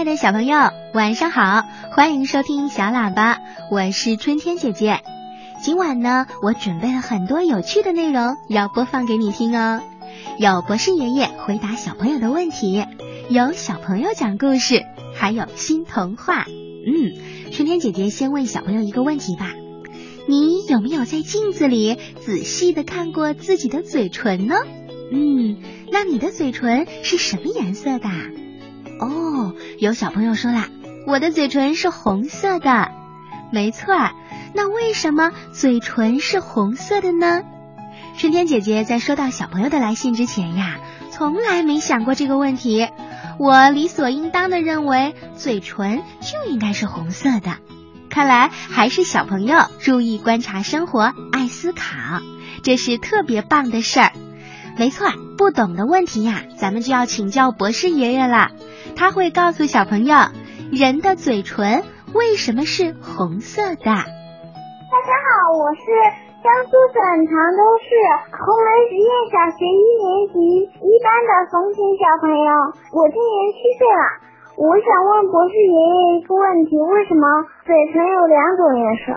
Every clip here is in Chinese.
亲爱的小朋友，晚上好！欢迎收听小喇叭，我是春天姐姐。今晚呢，我准备了很多有趣的内容要播放给你听哦。有博士爷爷回答小朋友的问题，有小朋友讲故事，还有新童话。嗯，春天姐姐先问小朋友一个问题吧：你有没有在镜子里仔细的看过自己的嘴唇呢？嗯，那你的嘴唇是什么颜色的？哦，有小朋友说了，我的嘴唇是红色的。没错儿，那为什么嘴唇是红色的呢？春天姐姐在收到小朋友的来信之前呀，从来没想过这个问题。我理所应当的认为嘴唇就应该是红色的。看来还是小朋友注意观察生活，爱思考，这是特别棒的事儿。没错，不懂的问题呀，咱们就要请教博士爷爷了。他会告诉小朋友，人的嘴唇为什么是红色的。大家好，我是江苏省常州市红门实验小学一年级一班的冯晴小朋友，我今年七岁了。我想问博士爷爷一个问题：为什么嘴唇有两种颜色？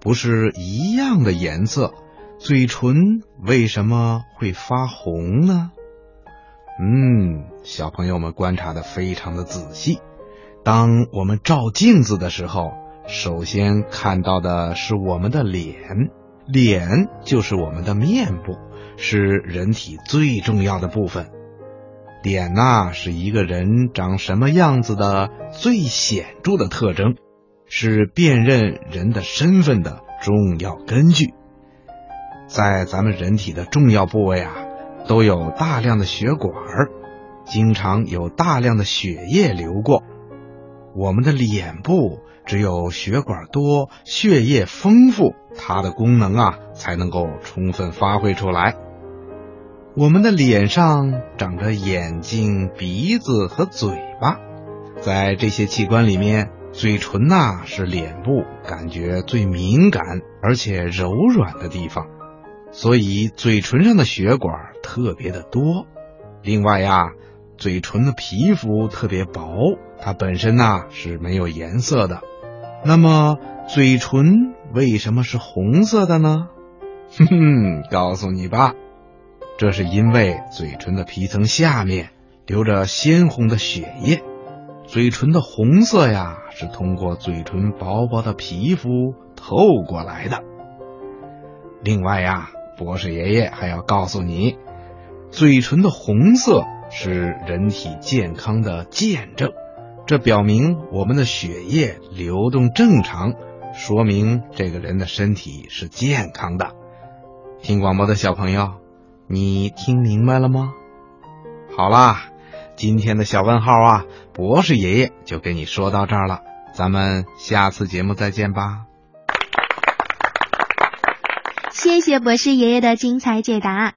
不是一样的颜色，嘴唇为什么会发红呢？嗯，小朋友们观察的非常的仔细。当我们照镜子的时候，首先看到的是我们的脸，脸就是我们的面部，是人体最重要的部分。脸呐，是一个人长什么样子的最显著的特征。是辨认人的身份的重要根据。在咱们人体的重要部位啊，都有大量的血管，经常有大量的血液流过。我们的脸部只有血管多、血液丰富，它的功能啊才能够充分发挥出来。我们的脸上长着眼睛、鼻子和嘴巴，在这些器官里面。嘴唇呐是脸部感觉最敏感而且柔软的地方，所以嘴唇上的血管特别的多。另外呀，嘴唇的皮肤特别薄，它本身呐是没有颜色的。那么嘴唇为什么是红色的呢？哼哼，告诉你吧，这是因为嘴唇的皮层下面流着鲜红的血液。嘴唇的红色呀，是通过嘴唇薄薄的皮肤透过来的。另外呀，博士爷爷还要告诉你，嘴唇的红色是人体健康的见证，这表明我们的血液流动正常，说明这个人的身体是健康的。听广播的小朋友，你听明白了吗？好啦。今天的小问号啊，博士爷爷就给你说到这儿了，咱们下次节目再见吧。谢谢博士爷爷的精彩解答。